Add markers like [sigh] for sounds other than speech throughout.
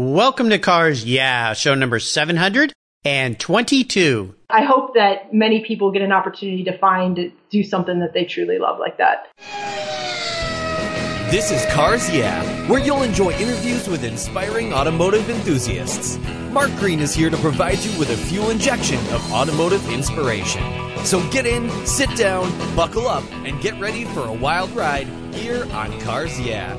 Welcome to Cars Yeah, show number 722. I hope that many people get an opportunity to find do something that they truly love like that. This is Cars Yeah, where you'll enjoy interviews with inspiring automotive enthusiasts. Mark Green is here to provide you with a fuel injection of automotive inspiration. So get in, sit down, buckle up, and get ready for a wild ride here on Cars Yeah.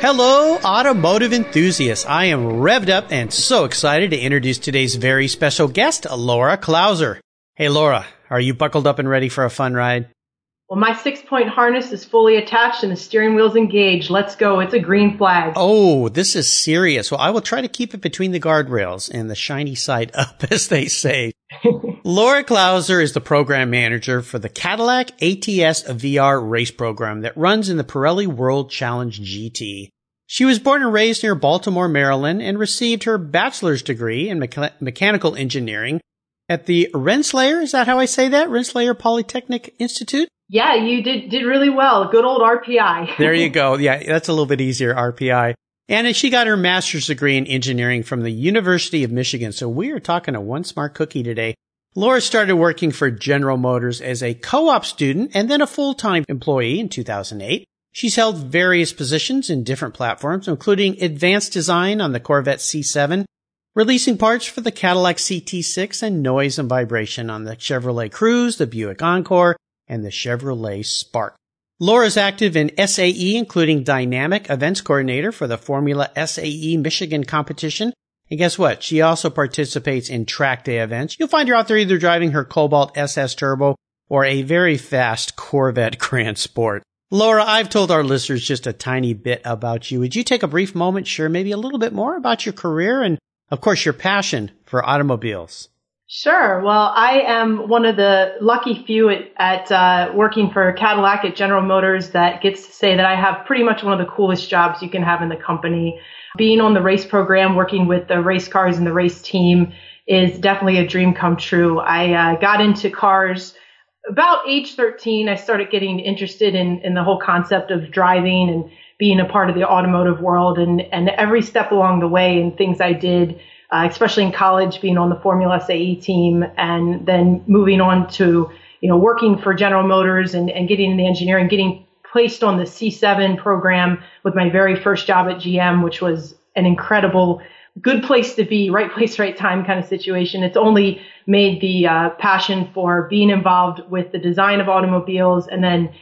Hello, automotive enthusiasts. I am revved up and so excited to introduce today's very special guest, Laura Klauser. Hey, Laura, are you buckled up and ready for a fun ride? Well, my six point harness is fully attached and the steering wheel's engaged. Let's go. It's a green flag. Oh, this is serious. Well, I will try to keep it between the guardrails and the shiny side [laughs] up, as they say. [laughs] Laura Klauser is the program manager for the Cadillac ATS VR race program that runs in the Pirelli World Challenge GT. She was born and raised near Baltimore, Maryland, and received her bachelor's degree in mecha- mechanical engineering at the Rensselaer. Is that how I say that? Rensselaer Polytechnic Institute? Yeah, you did did really well. Good old RPI. [laughs] there you go. Yeah, that's a little bit easier, RPI. And she got her master's degree in engineering from the University of Michigan. So we are talking to one smart cookie today. Laura started working for General Motors as a co-op student and then a full-time employee in 2008. She's held various positions in different platforms, including advanced design on the Corvette C7, releasing parts for the Cadillac CT6 and noise and vibration on the Chevrolet Cruze, the Buick Encore, and the Chevrolet Spark. Laura is active in SAE, including dynamic events coordinator for the Formula SAE Michigan competition. And guess what? She also participates in track day events. You'll find her out there either driving her Cobalt SS Turbo or a very fast Corvette [laughs] Grand Sport. Laura, I've told our listeners just a tiny bit about you. Would you take a brief moment, sure, maybe a little bit more about your career and, of course, your passion for automobiles? Sure. Well, I am one of the lucky few at, at uh, working for Cadillac at General Motors that gets to say that I have pretty much one of the coolest jobs you can have in the company. Being on the race program, working with the race cars and the race team is definitely a dream come true. I uh, got into cars about age 13, I started getting interested in, in the whole concept of driving and being a part of the automotive world and, and every step along the way and things I did, uh, especially in college, being on the Formula SAE team and then moving on to, you know, working for General Motors and, and getting in the engineering, getting placed on the C7 program with my very first job at GM, which was an incredible good place to be, right [laughs] place, right time kind of situation. It's only made the uh, passion for being involved with the design of automobiles and then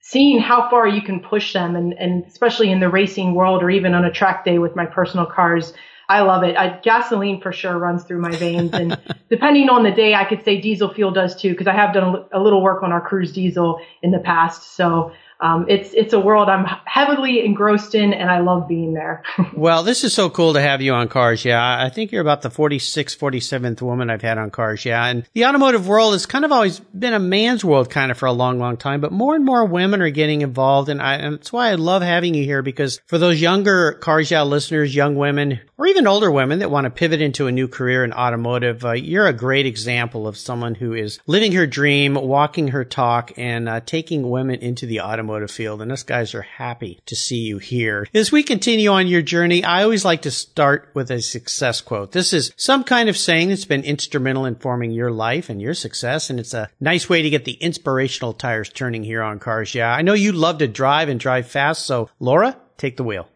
seeing how far you can push them and, and especially in the racing world or even on a track day with my personal cars. I love it. I, gasoline for sure runs through my veins, and [laughs] depending on the day, I could say diesel fuel does too, because I have done a, a, little work on our Cruze diesel in the past. So um, it's it's a world I'm heavily engrossed in, and I love being there. [laughs] well, this is so cool to have you on Cars. Yeah, I think you're about the 46th, 47th woman I've had on Cars. Yeah, and the automotive world has kind of always been a man's world, kind of for a long, long time. But more and more women are getting involved, and, I, and that's why I love having you here because for those younger Cars Yeah listeners, young women, or even older women that want to pivot into a new career in automotive, uh, you're a great example of someone who is living her dream, walking her talk, and uh, taking women into the automotive field, and us guys are happy to see you here. As we continue on your journey, I always like to start with a success quote. This is some kind of saying that's been instrumental in forming your life and your success, and it's a nice way to get the inspirational tires turning here on Cars. Yeah, I know you love to drive and drive fast, so Laura, take the wheel.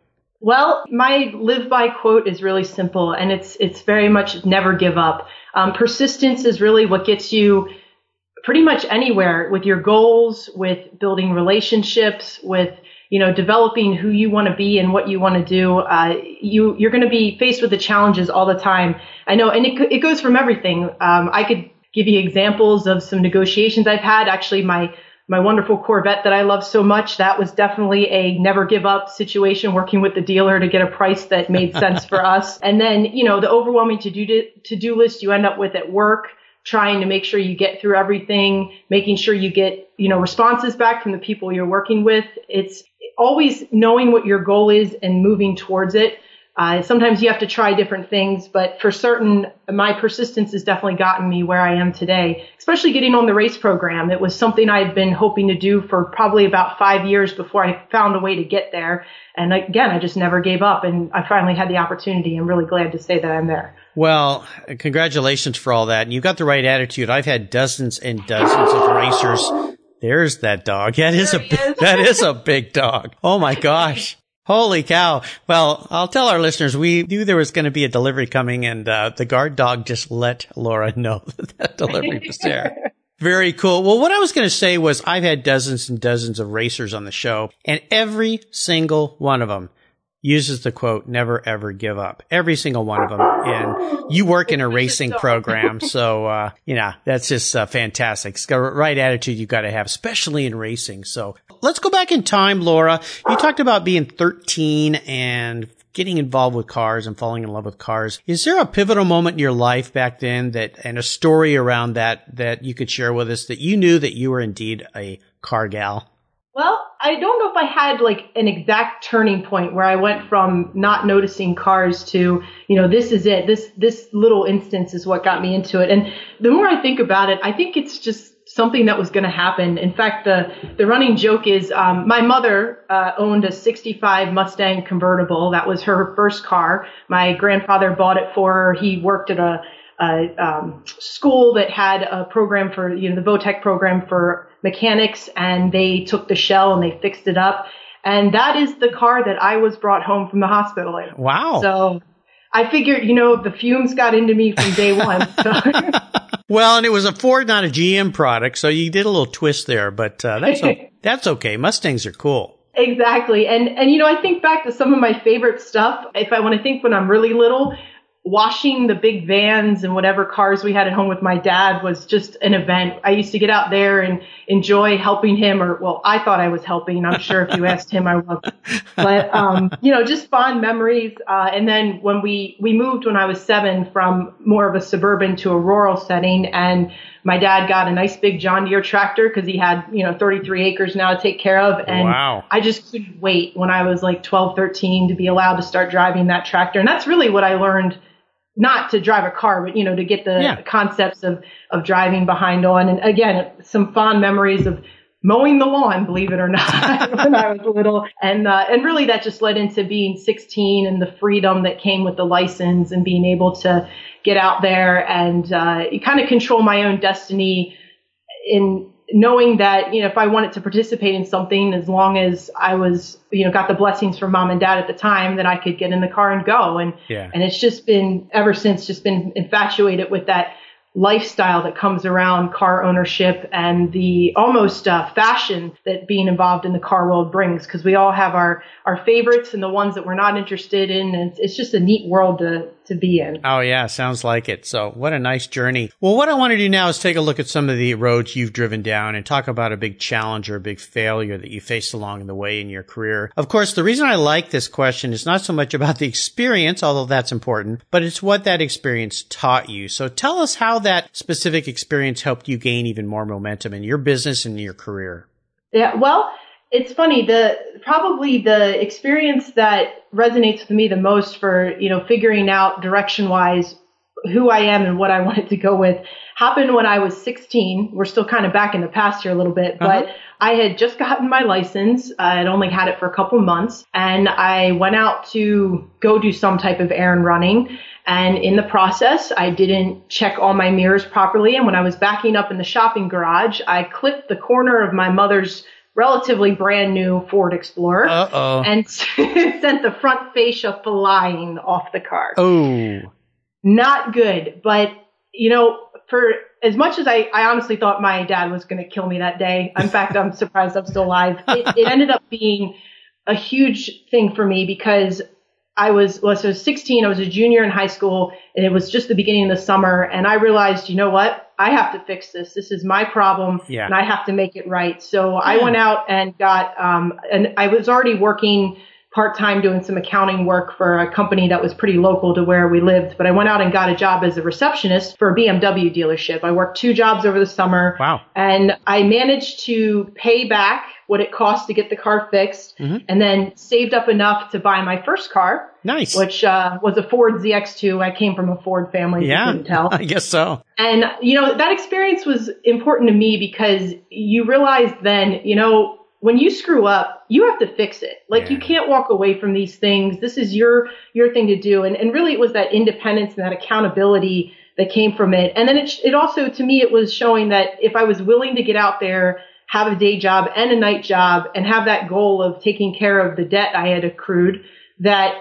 Well, my live by quote is really simple, and it's it's very much never give up. Um, persistence is really what gets you pretty much anywhere with your goals, with building relationships, with you know developing who you want to be and what you want to do. Uh, you you're going to be faced with the challenges all the time. I know, and it it goes from everything. Um, I could give you examples of some negotiations I've had. Actually, my my wonderful Corvette that I love so much, that was definitely a never give up situation working with the dealer to get a price that made [laughs] sense for us. And then, you know, the overwhelming to do to do list you end up with at work trying to make sure you get through everything, making sure you get, you know, responses back from the people you're working with. It's always knowing what your goal is and moving towards it. Uh, sometimes you have to try different things, but for certain, my persistence has definitely gotten me where I am today, especially getting on the race program. It was something I'd been hoping to do for probably about five years before I found a way to get there. And again, I just never gave up and I finally had the opportunity. I'm really glad to say that I'm there. Well, congratulations for all that. And you've got the right attitude. I've had dozens and dozens of racers. There's that dog. That is there a, is. [laughs] that is a big dog. Oh my gosh. Holy cow. Well, I'll tell our listeners, we knew there was going to be a delivery coming and, uh, the guard dog just let Laura [laughs] know that that delivery was there. Very cool. Well, what I was going to say was I've had dozens and dozens of racers on the show and every single one of them uses the quote, never ever give up. Every single one of them. And you work in a racing program. [laughs] So, uh, you know, that's just uh, fantastic. It's got the right attitude you've got to have, especially in racing. So let's go back in time, Laura. You talked about being 13 and getting involved with cars and falling in love with cars. Is there a pivotal moment in your life back then that, and a story around that, that you could share with us that you knew that you were indeed a car gal? Well, I don't know if I had like an exact turning point where I went from not noticing cars to, you know, this is it. This this little instance is what got me into it. And the more I think about it, I think it's just something that was going to happen. In fact, the the running joke is um, my mother uh, owned a '65 Mustang convertible. That was her first car. My grandfather bought it for her. He worked at a a um, school that had a program for, you know, the Votech program for mechanics and they took the shell and they fixed it up. And that is the car that I was brought home from the hospital in. Wow. So I figured, you know, the fumes got into me from day one. [laughs] So. Well, and it was a Ford, not a GM product. So you did a little twist there, but uh, that's, okay. [laughs] that's okay. Mustangs are cool. Exactly. And, and, you know, I think back to some of my favorite stuff. If I want to think when I'm really little, washing the big vans and whatever cars we had at home with my dad was just an event. I used to get out there and enjoy helping him or well, I thought I was helping. I'm sure if you asked him, I wasn't, [laughs] but, um, you know, just fond memories. Uh, and then when we, we moved when I was seven from more of a suburban to a rural setting and my dad got a nice big John Deere tractor because he had, you know, 33 acres now to take care of. And wow. I just couldn't wait when I was like 12, 13 to be allowed to start driving that tractor. And that's really what I learned not to drive a car, but you know, to get the yeah. concepts of of driving behind on. And again, some fond memories of mowing the lawn, believe it or not, [laughs] when I was little. And uh, and really, that just led into being 16 and the freedom that came with the license and being able to get out there and uh, kind of control my own destiny in knowing that, you know, if I wanted to participate in something, as long as I was, you know, got the blessings from mom and dad at the time, that I could get in the car and go. And, yeah. and it's just been ever since just been infatuated with that lifestyle that comes around car ownership and the almost uh, fashion that being involved in the car world brings because we all have our our favorites and the ones that we're not interested in and it's, it's just a neat world to to be in. Oh yeah, sounds like it. So what a nice journey. Well, what I want to do now is take a look at some of the roads you've driven down and talk about a big challenge or a big failure that you faced along the way in your career. Of course, the reason I like this question is not so much about the experience, although that's important, but it's what that experience taught you. So tell us how that specific experience helped you gain even more momentum in your business and your career. Yeah, well, it's funny the probably the experience that resonates with me the most for you know figuring out direction wise who I am and what I [laughs] wanted to go with happened when I was 16. We're still kind of back in the past here a little bit, but uh-huh. I had just gotten my license. I had only had it for a couple months and I went out to go do some type of errand running. And in the process, I didn't check all my mirrors properly. And when I was backing up in the shopping garage, I clipped the corner of my mother's relatively brand new Ford Explorer Uh-oh. and [laughs] sent the front fascia flying off the car. Oh. Not good, but you know, for as much as I, I honestly thought my dad was going to kill me that day, in [laughs] fact, I'm surprised I'm still alive. It, it ended up being a huge thing for me because I was, well, so I was 16, I was a junior in high school and it was just the beginning of the summer and I realized, you know what? I have to fix this. This is my problem yeah. and I have to make it right. So yeah. I went out and got, um, and I was already working part time doing some accounting work for a company that was pretty local to where we lived. But I went out and got a job as a receptionist for a BMW dealership. I worked two jobs over the summer. Wow. And I managed to pay back what it cost to get the car fixed mm-hmm. and then saved up enough to buy my first car. Nice. Which uh, was a Ford ZX2. I came from a Ford family. Yeah. Tell. [laughs] I guess so. And, you know, that experience was important to me because you realized then, you know, when you screw up, you have to fix it. Like yeah. you can't walk away from these things. This is your your thing to do. And and really, it was that independence and that accountability that came from it. And then it it also to me it was showing that if I was willing to get out there, have a day job and a night job, and have that goal of taking care of the debt I had accrued, that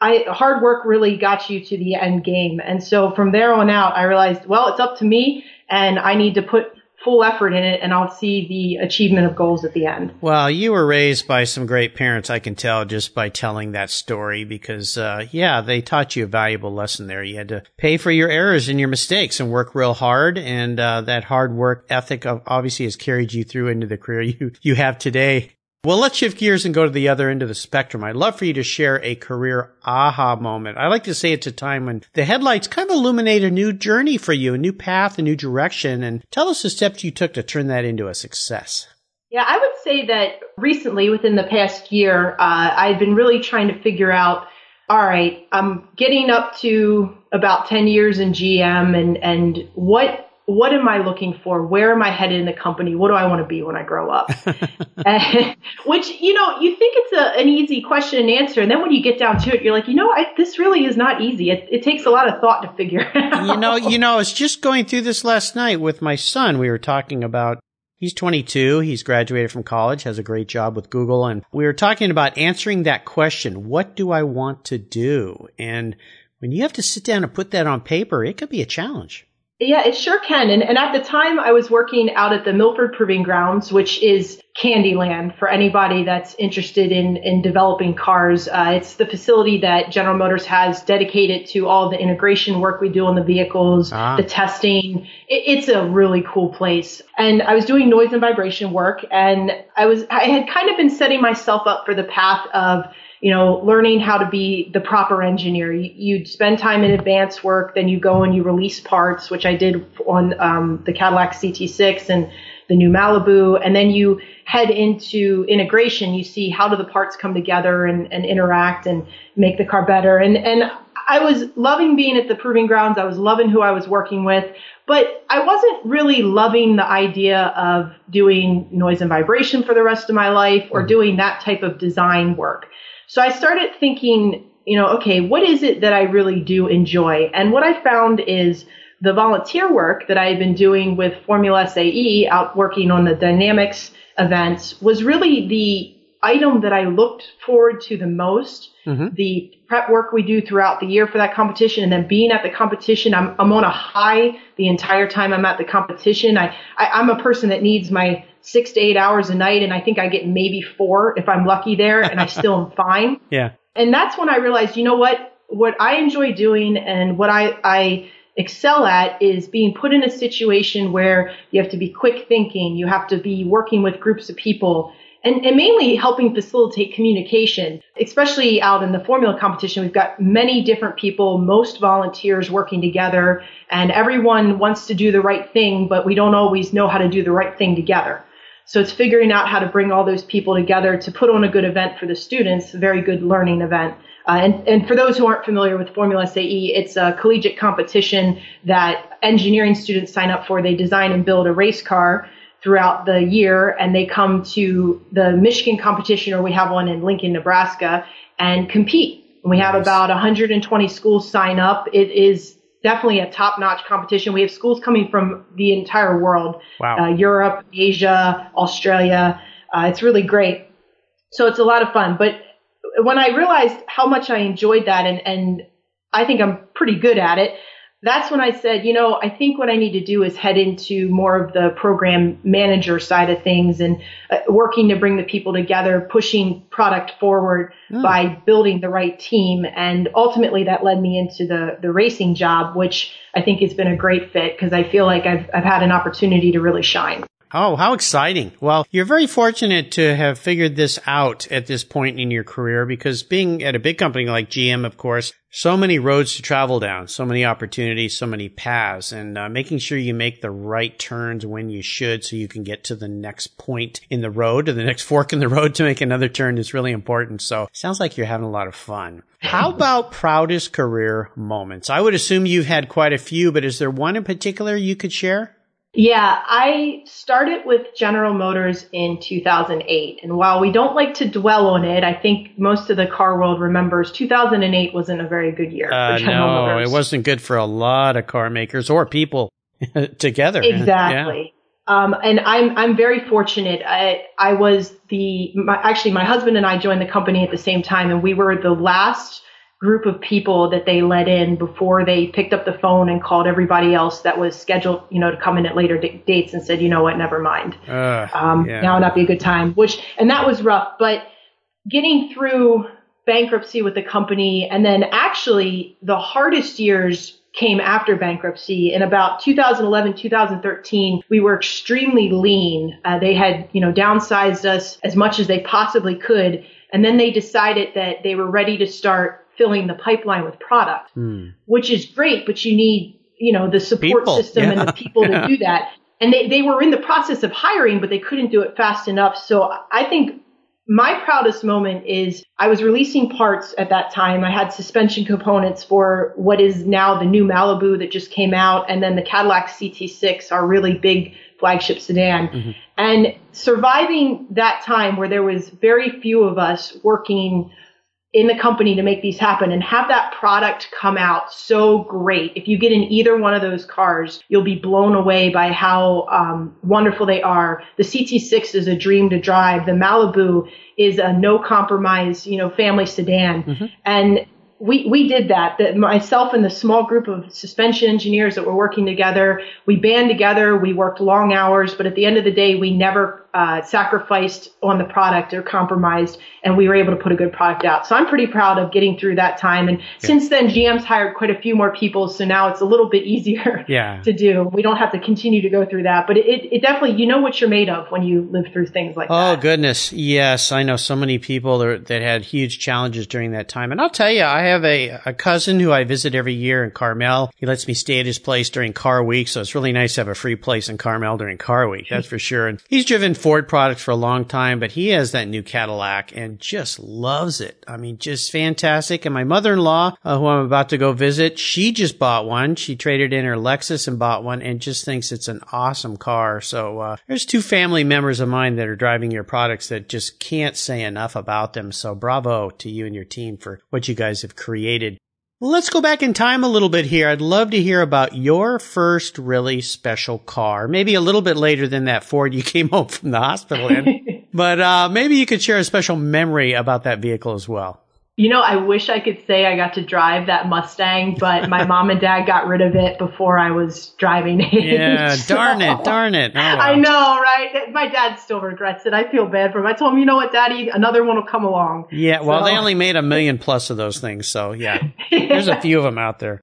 I hard work really got you to the end game. And so from there on out, I realized, well, it's up to me, and I need to put full effort in it and I'll see the achievement of goals at the end. Well, you were raised by some great parents, I can tell just by telling that story because, uh, yeah, they taught you a valuable lesson there. You had to pay for your errors and your mistakes and work real hard. And, uh, that hard work ethic obviously has carried you through into the career [laughs] you, you have today. Well, let's shift gears and go to the other end of the spectrum. I'd love for you to share a career aha moment. I like to say it's a time when the headlights kind of illuminate a new journey for you, a new path, a new direction, and tell us the steps you took to turn that into a success. Yeah, I would say that recently, within the past year, uh, I've been really trying to figure out all right, I'm getting up to about 10 years in GM and, and what what am I looking for? Where am I headed in the company? What do I want to be when I grow up? [laughs] [laughs] which, you know, you think it's a, an easy question and answer. And then when you get down to it, you're like, you know, I, this really is not easy. It, it takes a lot of thought to figure [laughs] out. You know, you know, I was just going through this last night with my son. We were talking about He's 22. He's graduated from college, has a great job with Google. And we were talking about answering that question. What do I want to do? And when you have to sit down and put that on paper, it could be a challenge. Yeah, it sure can. And, and at the time, I was working out at the Milford Proving Grounds, which is Candyland for anybody that's interested in, in developing cars. Uh, it's the facility that General Motors has dedicated to all the integration work we do on the vehicles, ah. the testing. It, it's a really cool place. And I was doing noise and vibration work, and I was I had kind of been setting myself up for the path of you know, learning how to be the proper engineer. You, you spend time in advanced work, then you go and you release parts, which I did on um, the Cadillac CT6 and the new Malibu, and then you head into integration. You see how do the parts come together and, and interact and make the car better. And and I was loving being at the proving grounds. I was loving who I was working with, but I wasn't really loving the idea of doing noise and vibration for the rest of my life or mm-hmm. doing that type of design work. So I started thinking, you know, okay, what is it that I really do enjoy? And what I found is the volunteer work that I had been doing with Formula SAE out working on the dynamics events was really the item that I looked forward to the most. Mm-hmm. The prep work we do throughout the year for that competition and then being at the competition, I'm, I'm on a high the entire time I'm at the competition. I, I, I'm a person that needs my six to eight hours a night, and I think I get maybe four if I'm lucky there, and I still am [laughs] fine. Yeah. And that's when I realized, you know what? What I enjoy doing and what I, I excel at is being put in a situation where you have to be quick thinking, you have to be working with groups of people, and, and, mainly helping facilitate communication, especially out in the formula competition. We've got many different people, most volunteers working together, and everyone wants to do the right thing, but we don't always know how to do the right thing together. So it's figuring out how to bring all those people together to put on a good event for the students, a very good learning event. Uh, and, and for those who aren't familiar with Formula SAE, it's a collegiate competition that engineering students sign up for. They design and build a race car throughout the year and they come to the Michigan competition or we have one in Lincoln, Nebraska and compete. We have about 120 schools sign up. It is definitely a top notch competition. We have schools coming from the entire world, wow. uh, Europe, Asia, Australia. Uh, it's really great. So it's a lot of fun. But when I realized how much I enjoyed that and, and I think I'm pretty good at it, that's when I said, you know, I think what I need to do is head into more of the program manager side of things and uh, working to bring the people together, pushing product forward mm. by building the right team. And ultimately that led me into the, the racing job, which I think has been a great fit because I feel like I've, I've had an opportunity to really shine. Oh, how exciting. Well, you're very fortunate to have figured this out at this point in your career because being at a big company like GM, of course, so many roads to travel down, so many opportunities, so many paths, and uh, making sure you make the right turns when you should so you can get to the next point in the road or the next fork in the road to make another turn is really important. So sounds like you're having a lot of fun. How about proudest career moments? I would assume you've had quite a few, but is there one in particular you could share? Yeah, I started with General Motors in 2008. And while we don't like to dwell on it, I think most of the car world remembers 2008 wasn't a very good year uh, for General no, Motors. it wasn't good for a lot of car makers or people [laughs] together. Exactly. Yeah. Um, and I'm I'm very fortunate. I I was the my, actually my husband and I joined the company at the same time, and we were the last group of people that they let in before they picked up the phone and called everybody else that was scheduled, you know, to come in at later d- dates and said, you know what, never mind. Uh, um, yeah. Now would not be a good time. Which and that was rough, but getting through bankruptcy with the company and then actually the hardest years came after bankruptcy. In about 2011, 2013, we were extremely lean. Uh, they had, you know, downsized us as much as they possibly could. And then they decided that they were ready to start filling the pipeline with product, hmm. which is great, but you need, you know, the support people. system yeah. and the people yeah. to do [laughs] that. And they, they were in the process of hiring, but they couldn't do it fast enough. So I think my proudest moment is I was releasing parts at that time. I had suspension components for what is now the new Malibu that just came out, and then the Cadillac CT6, our really big flagship sedan. Mm-hmm. And surviving that time where there was very few of us working in the company to make these happen and have that product come out so great. If you get in either one of those cars, you'll be blown away by how um, wonderful they are. The CT6 is a dream to drive. The Malibu is a no compromise, you know, family sedan. Mm-hmm. And we, we did that, that myself and the small group of suspension engineers that were working together, we band together, we worked long hours, but at the end of the day, we never uh, sacrificed on the product or compromised, and we were able to put a good product out. So I'm pretty proud of getting through that time. And yeah. since then, GM's hired quite a few more people, so now it's a little bit easier [laughs] yeah. to do. We don't have to continue to go through that, but it, it definitely, you know what you're made of when you live through things like oh, that. Oh goodness, yes, I know so many people that, that had huge challenges during that time. And I'll tell you, I have a, a cousin who I visit every year in Carmel. He lets me stay at his place during Car Week, so it's really nice to have a free place in Carmel during Car Week. That's [laughs] for sure. And he's driven Ford products for a long time, but he has that new Cadillac and just loves it. I mean, just fantastic. And my mother-in-law, uh, who I'm about to go visit, she just bought one. She traded in her Lexus and bought one and just thinks it's an awesome car. So, uh, there's two family members of mine that are driving your products that just can't say enough about them. So bravo to you and your team for what you guys have created. Let's go back in time a little bit here. I'd love to hear about your first really special car. Maybe a little bit later than that Ford you [laughs] came home from the hospital in. [laughs] but uh, maybe you could share a special memory about that vehicle as well. You know, I wish I could say I got to drive that Mustang, but my [laughs] mom and dad got rid of it before I was driving it. Yeah, [laughs] so. darn it, darn it. Oh, I know, right? My dad still regrets it. I feel bad for him. I told him, you know what, daddy, another one will come along. Yeah, well, so. they only made a million plus of those things, so yeah. [laughs] There's a few of them out there.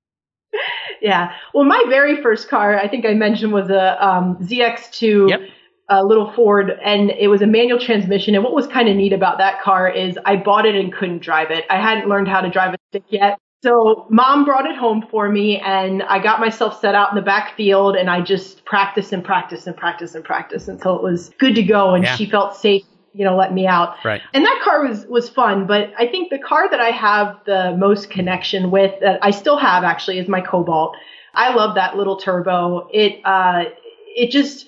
Yeah. Well, my very first car, I think I mentioned, was a um, ZX2. Yep a little Ford and it was a manual transmission. And what was kind of neat about that car is I bought it and couldn't drive it. I hadn't learned how to drive a stick yet. So mom brought it home for me and I got myself set out in the back field and I just practiced and practiced and practiced and practiced until it was good to go and yeah. she felt safe, you know, let me out. Right. And that car was, was fun, but I think the car that I have the most connection with that I still have actually is my Cobalt. I love that little turbo. It, uh, it just,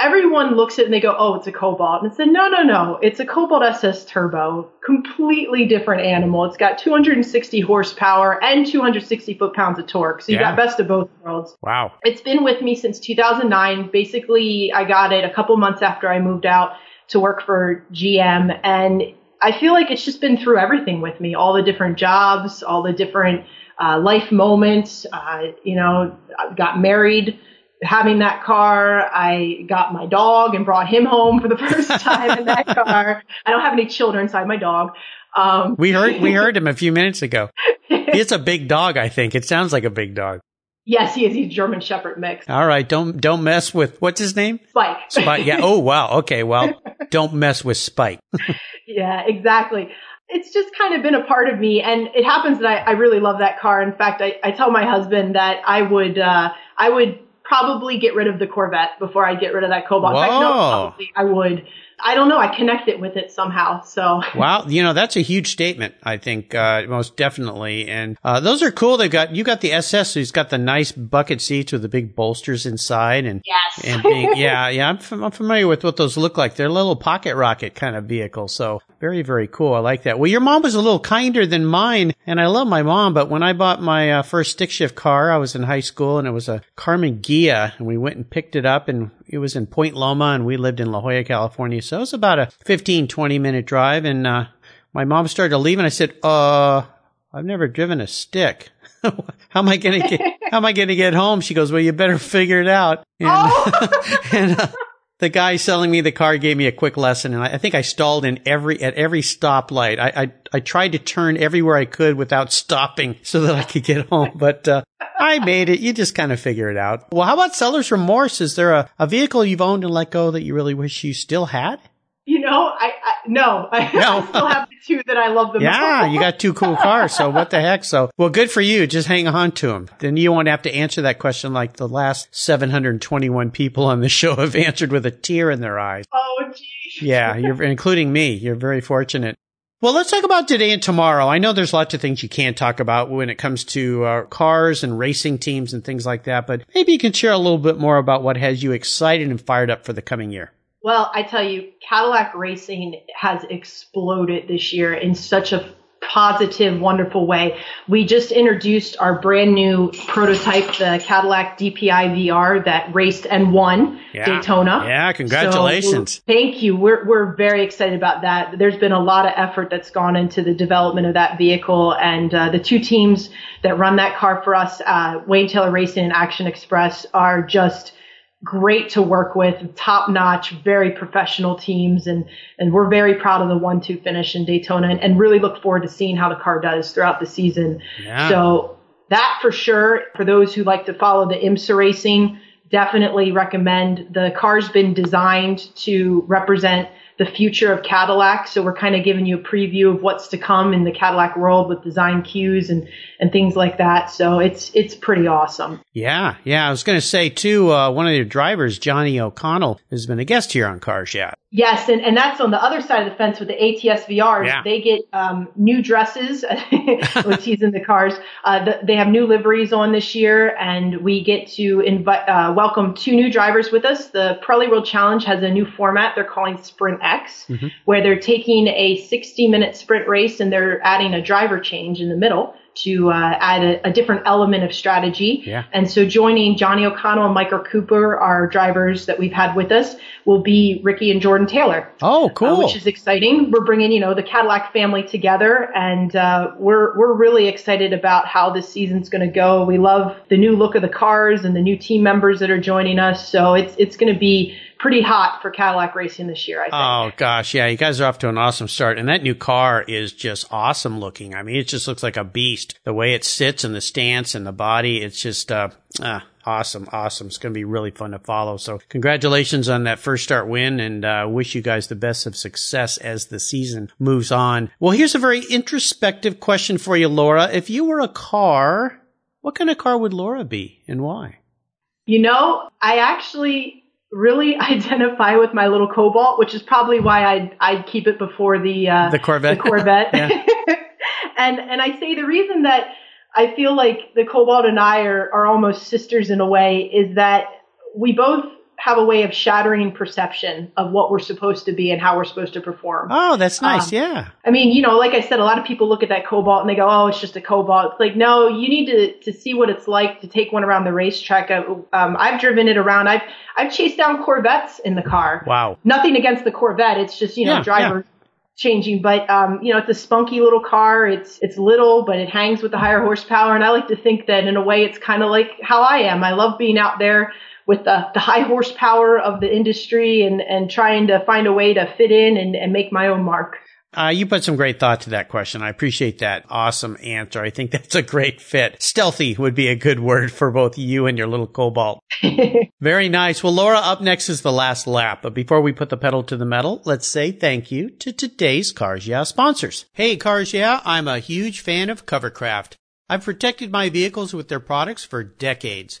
everyone looks at it and they go, oh, it's a Cobalt. And I said, no, no, no. It's a Cobalt SS Turbo. Completely different animal. It's got 260 horsepower and 260 foot pounds of torque. So you yeah. got best of both worlds. Wow. It's been with me since 2009. Basically, I got it a couple months after I moved out to work for GM. And I feel like it's just been through everything with me. All the different jobs, all the different uh, life moments. Uh, you know, I got married having that car. I got my dog and brought him home for the [laughs] first time in that car. I don't have any children, so I have my dog. Um, we heard we [laughs] heard him a few minutes ago. It's a big dog, I think. It sounds like a big dog. Yes, he is. He's German Shepherd mix. All right, don't don't mess with what's his name? Spike. Spike. Yeah. Oh wow. Okay. Well, [laughs] don't mess with Spike. yeah, exactly. It's just kind of been a part of me, and it happens that I, I really love that car. In fact, I, I tell my husband that I would uh, I would probably get rid of the Corvette before I get rid of that Cobalt. Whoa. In fact, no, probably I would. I don't know. I connect it with it somehow. So wow, you know that's a huge statement. I think uh, most definitely, and uh, those are cool. They've got you got the SS, so he's got the nice bucket seats with the big bolsters inside, and yes, and being, [laughs] yeah, yeah, I'm, f- I'm familiar with what those look like. They're a little pocket rocket kind of vehicle, so very very cool. I like that. Well, your mom was a little kinder than mine, and I love my mom, but when I bought my uh, first stick shift car, I was in high school, and it was a Karmann Ghia, and we went and picked it up, and it was in Point Loma, and we lived in La Jolla, California. So it was about a 15, 20 minute drive. And, uh, my mom started to leave and I said, uh, I've never driven a stick. [laughs] how am I going to get, how am I going to get home? She goes, well, you better figure it out. And, oh. [laughs] and uh, the guy selling me the car gave me a quick lesson, and I, I think I stalled in every at every stoplight. I, I, I tried to turn everywhere I could without stopping [laughs] so that I could get home, but uh, I made it. You just kind of figure it out. Well, how about seller's remorse? Is there a, a vehicle you've owned and let go that you really wish you still had? You know, I, I no, [laughs] I, No. I still have the two that I love the most. Yeah, you got two cool cars. So what the heck? So, well, good for you. Just hang on to them. Then you won't have to answer that question like the last 721 people on the show [laughs] have answered with a tear in their eyes. Oh, geez. Yeah, you're including me. You're very fortunate. Well, let's talk about today and tomorrow. I know there's lots of things you can't talk about when it comes to uh, cars and racing teams and things like that, but maybe you can share a little bit more about what has you excited and fired up for the coming year. Well, I tell you, Cadillac racing has exploded this year in such a positive, wonderful way. We just introduced our brand new prototype, the Cadillac DPI VR that raced and won Yeah. Daytona. Yeah, congratulations. So, thank you. We're we're very excited about that. There's been a lot of effort that's gone into the development of that vehicle, and uh, the two teams that run that car for us, uh, Wayne Taylor Racing and Action Express, are just great to work with, top notch, very professional teams, and and we're very proud of the one two finish in Daytona, and, and really look forward to seeing how the car does throughout the season. Yeah. So that for sure. For those who like to follow the IMSA racing, definitely recommend. The car's been designed to represent the future of Cadillac. So we're kind of giving you a preview of what's to come in the Cadillac world with design cues and, and things like that. So it's, it's pretty awesome. Yeah, yeah. I was going to say too, uh, one of your drivers, Johnny O'Connell, has been a guest here on Cars Yeah. Yes, and, and that's on the other side of the fence with the ATS VRs. Yeah. They get um, new dresses [laughs] with in the cars. Uh, the, they have new liveries on this year, and we get to invite uh, welcome two new drivers with us. The Pirelli World Challenge has a new format they're calling Sprint X, where they're taking a 60 minute sprint race and they're adding a driver change in the middle to uh, add a, a different element of strategy. Yeah. And so joining Johnny O'Connell and Michael Cooper, our drivers that we've had with us, will be Ricky and Jordan Taylor. Oh, uh, cool. which is exciting. We're bringing, you know, the Cadillac family together, and uh, we're we're really excited about how this season's going to go. We love the new look of the cars and the new team members that are joining us. So it's it's going to be pretty hot for Cadillac racing this year. I think. Oh gosh, yeah, you guys are off to an awesome start, and that new car is just awesome looking. I mean, it just looks like a beast. The way it sits and the stance and the body, it's just uh, uh awesome, awesome. It's going to be really fun to follow. So, congratulations on that first start win, and uh, wish you guys the best of success as the season moves on. Well, here's a very introspective question for you, Laura. If you were a car, what kind of car would Laura be, and why? You know, I actually really [laughs] identify with my little Cobalt, which is probably why I'd, I'd keep it before the, uh, The Corvette? The Corvette. [laughs] [laughs] And, and I say the reason that I feel like the Cobalt and I are, are almost sisters in a way is that we both have a way of shattering perception of what we're supposed to be and how we're supposed to perform. Oh, that's nice. Um, yeah. I mean, you know, like I said, a lot of people look at that Cobalt and they go, "Oh, it's just a Cobalt." It's like, no, you need to to see what it's like to take one around the racetrack. Uh, Um, I've driven it around. I've I've chased down Corvettes in the car. Wow. Nothing against the Corvette. It's just you know Yeah, driver changing. But um, you know, it's a spunky little car. It's it's little, but it hangs with the higher horsepower. And I like to think that in a way, it's kind of like how I am. I love being out there with the, the high horsepower of the industry and, and trying to find a way to fit in and, and make my own mark. Uh, you put some great thought to that question. I appreciate that awesome answer. I think [laughs] that's a great fit. Stealthy would be a good word for both you and your little cobalt. [laughs] Very nice. Well, Laura, up next is the last lap. But before we put the pedal to the metal, let's say thank you to today's Cars Yeah sponsors. Hey, Cars Yeah, I'm a huge fan of Covercraft. I've protected my vehicles with their products for decades.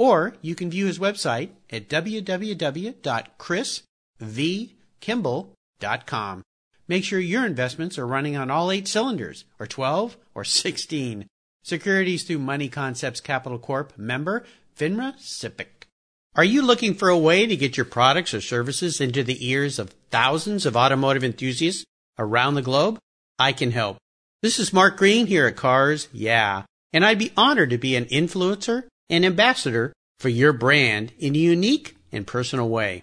Or you can view his website at www.chrisvkimball.com. Make sure your investments are running on all eight cylinders, or 12, or 16. Securities through Money Concepts Capital Corp. Member, FINRA SIPC. Are you looking for a way to get your products or services into the ears of thousands of automotive enthusiasts around the globe? I can help. This is Mark Green here at Cars Yeah, and I'd be honored to be an influencer and ambassador for your brand in a unique and personal way.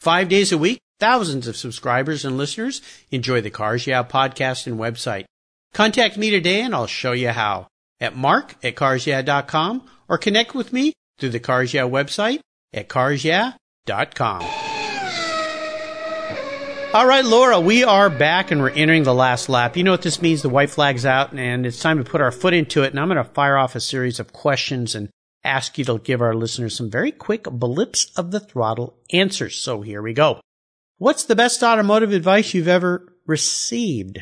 Five days a week, Thousands of subscribers and listeners enjoy the Cars Yeah podcast and website. Contact me today and I'll show you how at mark at carsyeah.com or connect with me through the Cars Yeah website at carsyeah.com. All right, Laura, we are back and we're entering the last lap. You know what this means? The white flag's out and it's time to put our foot into it. And I'm going to fire off a series of questions and ask you to give our listeners some very quick blips of the throttle answers. So here we go. What's the best automotive advice you've ever received?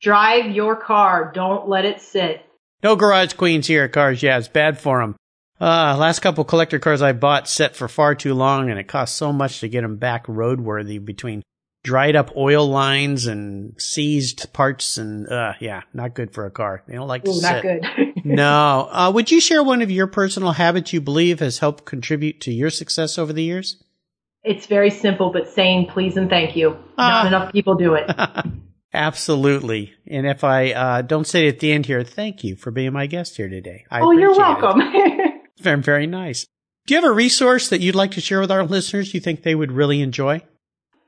Drive your car. Don't let it sit. No garage queens here at Cars. Yeah, it's bad for them. Uh, last couple collector cars I bought set for far too long and it cost so much to get them back roadworthy between dried up oil lines and seized parts and, uh, yeah, not good for a car. They don't like to Ooh, sit. Not good. [laughs] no. Uh, would you share one of your personal habits you believe has helped contribute to your success over the years? It's very simple, but saying please and thank you. Not uh, enough people do it. [laughs] [laughs] Absolutely. And if I uh, don't say it at the end here, thank you for being my guest here today. I oh, you're welcome. very, very nice. Do you have a resource that you'd like to share with our listeners you think they would really enjoy?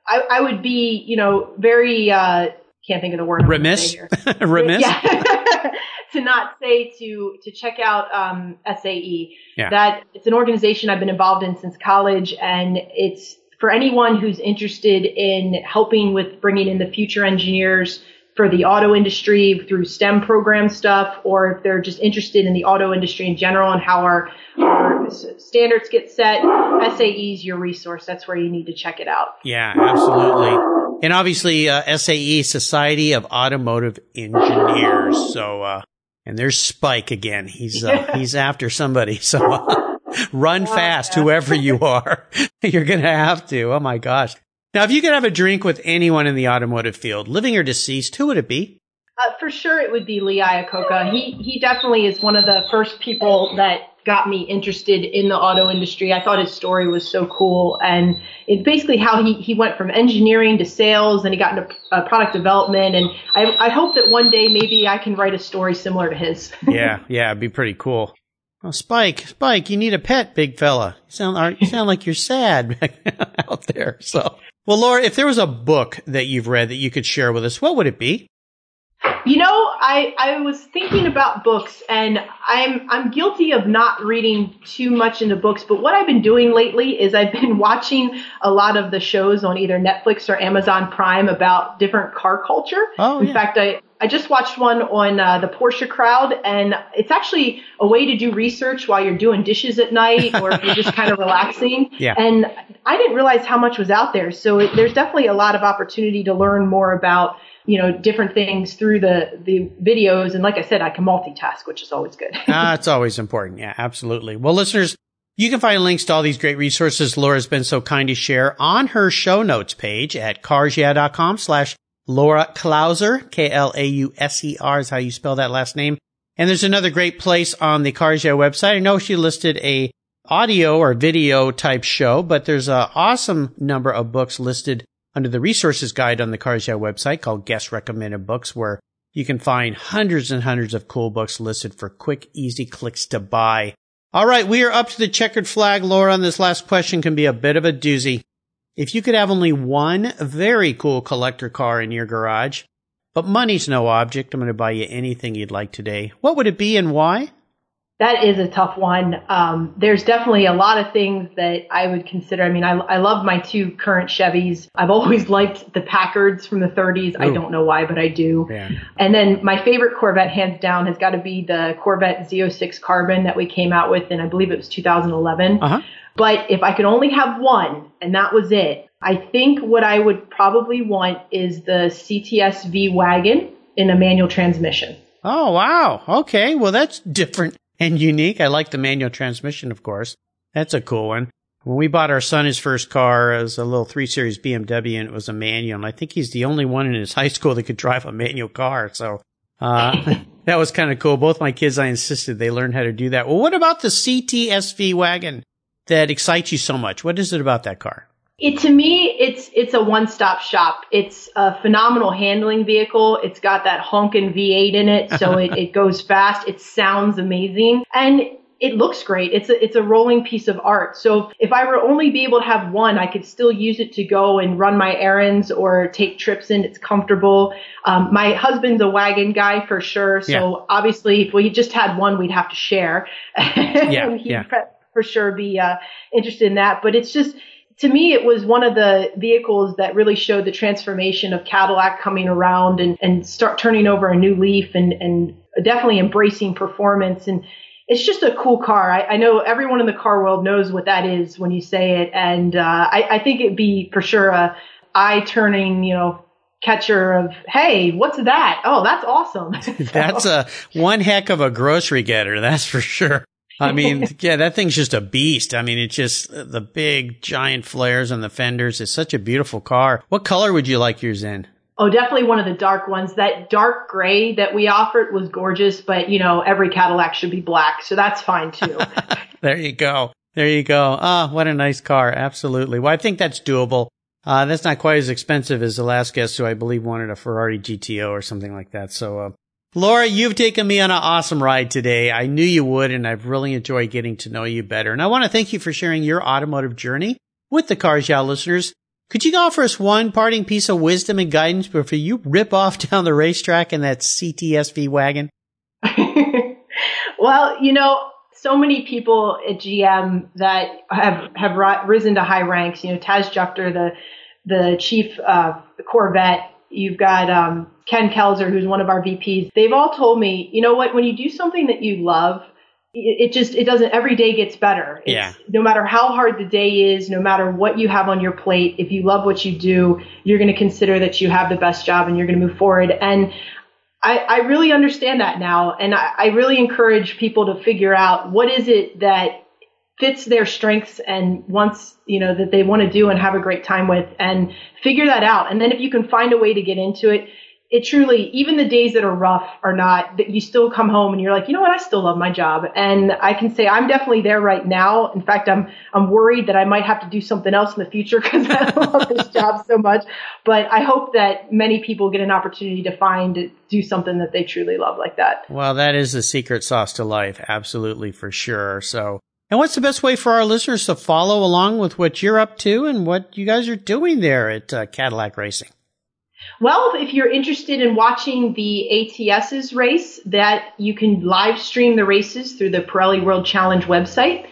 I, I would be, you know, very, uh, can't think of the word. Remiss? [laughs] Remiss? Yeah. [laughs] to not say to to check out um, SAE. Yeah. That it's an organization I've been involved in since college, and it's for anyone who's interested in helping with bringing in the future engineers for the auto industry through STEM program stuff, or if they're just interested in the auto industry in general and how our, our standards get set, SAE is your resource. That's where you need to check it out. Yeah, absolutely. And obviously, uh, SAE, Society of Automotive Engineers. So, uh, and there's Spike again. He's uh, [laughs] he's after somebody. So uh, [laughs] run fast, whoever you are. [laughs] You're gonna have to. Oh my gosh. Now, if you could have a drink with anyone in the automotive field, living or deceased, who would it be? Uh, for sure, it would be Lee Iacocca. He he definitely is one of the first people that got me interested in the auto industry. I thought his story was so cool, and it's basically how he he went from engineering to sales, and he got into uh, product development. And I I hope that one day maybe I can write a story similar to his. [laughs] yeah, yeah, it'd be pretty cool. Oh, Spike, Spike, you need a pet, big fella. You sound you sound like you're sad [laughs] out there. So, well, Laura, if there was a book that you've read that you could share with us, what would it be? You know, I, I was thinking about books and I'm, I'm guilty of not reading too much into books, but what I've been doing lately is I've been [laughs] watching a lot of the shows on either Netflix or Amazon Prime about different car culture. Oh, In yeah. fact, I, I just watched one on uh, the Porsche crowd and it's actually a way to do research while you're doing dishes at night or if you're just kind of [laughs] relaxing. Yeah. And I didn't realize how much was out there. So it, there's definitely a lot of opportunity to learn more about you know, different things through the, the videos. And like I said, I can multitask, which is always good. Ah, it's always important. Yeah, absolutely. Well, listeners, you can find links to all these great resources Laura's been so kind to share on her show notes page at carsyeah.com slash Laura Klauser, K-L-A-U-S-E-R is how you spell that last name. And there's another great place on the Cars website. I know she listed a audio or video type show, but there's an awesome number of books listed under the resources guide on the Cars website called Guest Recommended Books, where you can find hundreds and hundreds of cool books listed for quick, easy clicks to buy. All right, we are up to the checkered flag, Laura, and this last question can be a bit of a doozy. If you could have only one very cool collector car in your garage, but money's no object, I'm going to buy you anything you'd like today, what would it be and why? That is a tough one. Um, there's definitely a lot of things that I would consider. I mean, I, I love my two current Chevys. I've always liked the Packards from the 30s. I don't know why, but I do. Yeah. And then my favorite Corvette, hands down, has got to be the Corvette Z06 Carbon that we came out with and I believe it was 2011. Uh-huh. But if I could only have one and that was it, I think what I would probably want is the CTS V wagon in a manual transmission. Oh, wow. Okay. Well, that's different and unique. I like the manual transmission, of course. That's a cool one. When we bought our son his first car, it was a little 3 Series BMW and it was a manual. And I think he's the only one in his [laughs] high school that could drive a manual car. So, uh, [laughs] that was kind of cool. Both my kids, I insisted they learn how to do that. Well, what about the CTSV wagon that excites you so much? What is it about that car? It to me, it's it's a one-stop shop. It's a phenomenal handling vehicle. It's got that honkin' V8 in it, so it, [laughs] it goes fast. It sounds amazing, and it looks great. It's a it's a rolling piece of art. So if I were only be able to have one, I could still use it to go and run my errands or take trips in. It's comfortable. Um, my husband's a wagon guy for sure, so Yeah. obviously if we just had one, we'd have to share. [laughs] Yeah, yeah. pre- for sure be uh, interested in that. But it's just to me, it was one of the vehicles that really showed the transformation of Cadillac coming around and, and start turning over a new leaf and, and definitely embracing performance. And it's just a cool car. I, I know everyone in the car world knows what that is when you say it. And uh, I, I think it'd be for sure a eye turning, you know, catcher of, hey, what's that? Oh, that's awesome. [laughs] That's a one heck of a grocery getter. That's for sure. I mean, yeah, that thing's just a beast. I mean, it's just the big giant flares on the fenders. It's such a beautiful car. What color would you like yours in? Oh, definitely one of the dark ones. That dark gray that we offered was gorgeous, but you know, every Cadillac should be black, so that's fine too. [laughs] [laughs] There you go. There you go. Ah, what a nice car. Absolutely. Well, I think that's doable. Uh, that's not quite as expensive as the last guest who I believe wanted a Ferrari GTO or something like that. So, uh, Laura, you've taken me on an awesome ride today. I knew you would, and I've really enjoyed getting to know you better. And I want to thank you for sharing your automotive journey with the Cars Yeah listeners. Could you offer us one parting piece of wisdom and guidance before you rip off [laughs] down the racetrack in that CTSV wagon? [laughs] well, you know, so many people at GM that have have risen to high ranks. You know, Tadge Juechter, the the chief uh, Corvette. You've got um, Ken Kelzer, who's one of our VPs. They've all told me, you know what? When you do something that you love, it, it just it doesn't. Every day gets better. It's, Yeah. No matter how hard the day is, no matter what you have on your plate, if you love what you do, you're going to consider that you have the best job and you're going to move forward. And I, I really understand that now. And I, I really encourage people to figure out what is it that fits their strengths and wants, you know, that they want to do and have a great time with and figure that out. And then if you can find a way to get into it, it truly, even the days that are rough are not, that you still come home and you're like, you know what, I still love my job. And I can say I'm definitely there right now. In fact, I'm, I'm worried that I might have to do something else in the future [laughs] because I love this job so much. But I hope that many people get an opportunity to find, do something that they truly love like that. Well, that is the secret sauce to life. Absolutely, for sure. So, and what's the best way for our listeners to follow along with what you're up to and what you guys are doing there at uh, Cadillac Racing? Well, if you're interested in watching the ATS's race, that you can live stream the races through the Pirelli World Challenge website.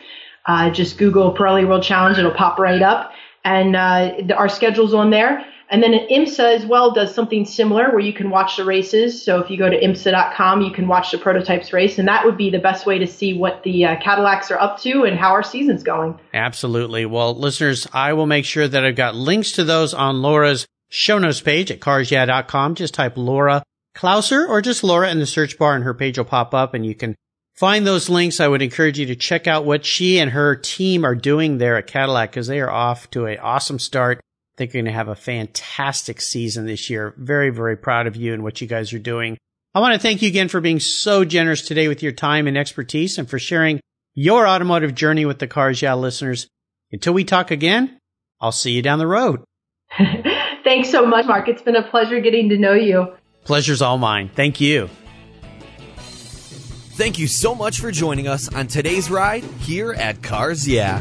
Uh, just Google Pirelli World Challenge; it'll pop right up, and uh, our schedule's on there. And then IMSA as well does something similar where you can watch the races. So if you go to IMSA.com, you can watch the prototypes race, and that would be the best way to see what the uh, Cadillacs are up to and how our season's going. Absolutely. Well, listeners, I will make sure that I've got links to those on Laura's show notes page at carsyeah.com. Just type Laura Klauser or just Laura in the search bar and her page will pop up and you can find those links. I would encourage you to check out what she and her team are doing there at Cadillac because they are off to an awesome start. I think you're going to have a fantastic season this year. Very, very proud of you and what you guys are doing. I want to thank you again for being so generous today with your time and expertise and for sharing your automotive journey with the Cars Yeah listeners. Until we talk again, I'll see you down the road. [laughs] Thanks so much, Mark. It's been a pleasure getting to know you. Pleasure's all mine. Thank you. Thank you so much for joining us on today's ride here at Cars Yeah.